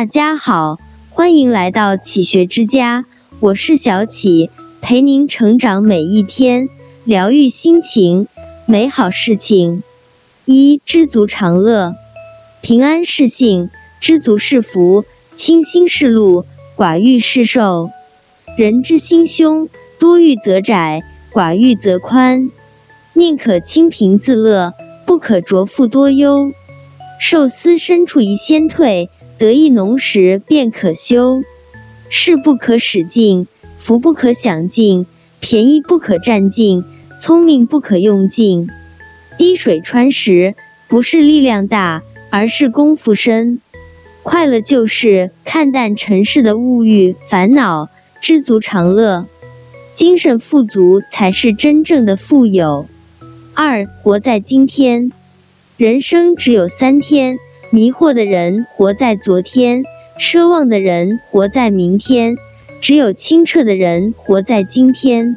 大家好，欢迎来到启学之家，我是小启，陪您成长每一天，疗愈心情，美好事情。一知足常乐，平安是幸，知足是福，清心是路，寡欲是寿。人之心胸，多欲则窄，寡欲则宽。宁可清贫自乐，不可着富多忧。寿司深处宜先退，得意浓时便可休。事不可使尽，福不可享尽，便宜不可占尽，聪明不可用尽。滴水穿石，不是力量大，而是功夫深。快乐就是看淡尘世的物欲烦恼，知足常乐，精神富足才是真正的富有。二，活在今天，人生只有三天。迷惑的人活在昨天，奢望的人活在明天，只有清澈的人活在今天。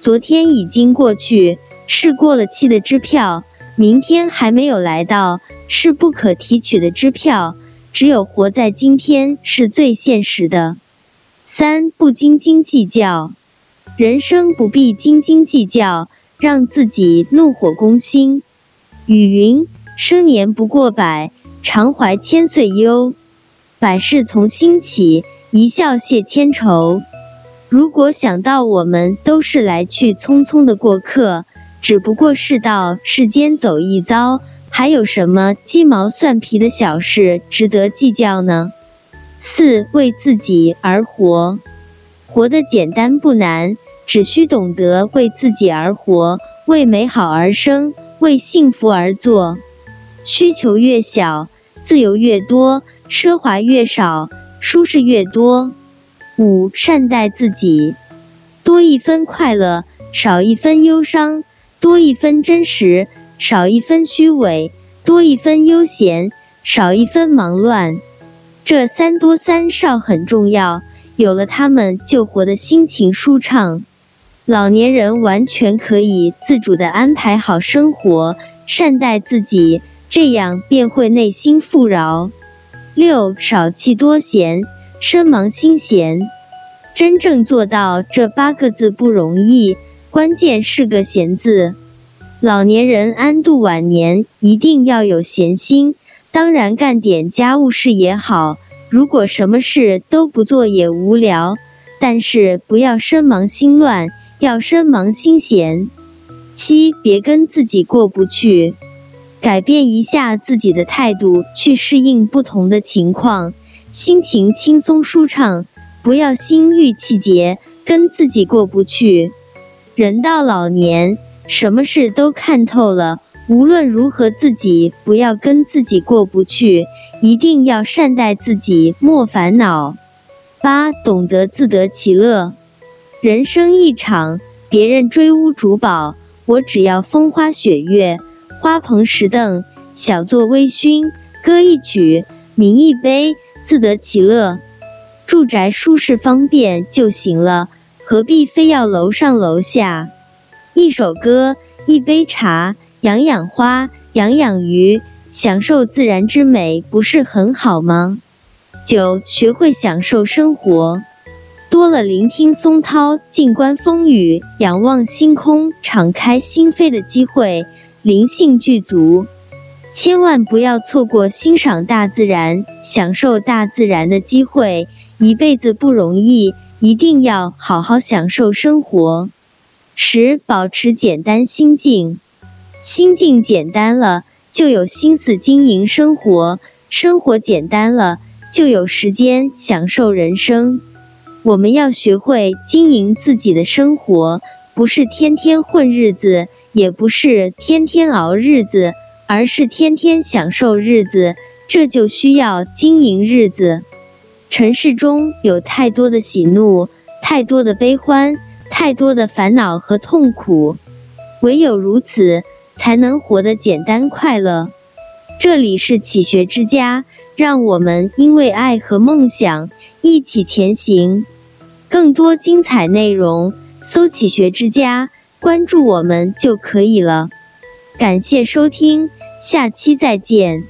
昨天已经过去。是过了期的支票，明天还没有来到，是不可提取的支票。只有活在今天是最现实的。三不斤斤计较，人生不必斤斤计较，让自己怒火攻心。雨云：生年不过百，常怀千岁忧。百事从心起，一笑解千愁。如果想到我们都是来去匆匆的过客。只不过是到世间走一遭，还有什么鸡毛蒜皮的小事值得计较呢？四为自己而活，活得简单不难，只需懂得为自己而活，为美好而生，为幸福而做。需求越小，自由越多；奢华越少，舒适越多。五善待自己，多一分快乐，少一分忧伤。多一分真实，少一分虚伪；多一分悠闲，少一分忙乱。这三多三少很重要，有了它们，就活得心情舒畅。老年人完全可以自主地安排好生活，善待自己，这样便会内心富饶。六少气多闲，身忙心闲。真正做到这八个字不容易。关键是个闲字，老年人安度晚年一定要有闲心。当然，干点家务事也好。如果什么事都不做也无聊，但是不要身忙心乱，要身忙心闲。七，别跟自己过不去，改变一下自己的态度，去适应不同的情况，心情轻松舒畅，不要心郁气结，跟自己过不去。人到老年，什么事都看透了。无论如何，自己不要跟自己过不去，一定要善待自己，莫烦恼。八，懂得自得其乐。人生一场，别人追屋逐宝，我只要风花雪月，花棚石凳，小坐微醺，歌一曲，抿一杯，自得其乐。住宅舒适方便就行了。何必非要楼上楼下？一首歌，一杯茶，养养花，养养鱼，享受自然之美，不是很好吗？九，学会享受生活，多了聆听松涛，静观风雨，仰望星空，敞开心扉的机会，灵性具足。千万不要错过欣赏大自然、享受大自然的机会，一辈子不容易。一定要好好享受生活。十，保持简单心境，心境简单了，就有心思经营生活；生活简单了，就有时间享受人生。我们要学会经营自己的生活，不是天天混日子，也不是天天熬日子，而是天天享受日子。这就需要经营日子。尘世中有太多的喜怒，太多的悲欢，太多的烦恼和痛苦，唯有如此，才能活得简单快乐。这里是启学之家，让我们因为爱和梦想一起前行。更多精彩内容，搜“启学之家”，关注我们就可以了。感谢收听，下期再见。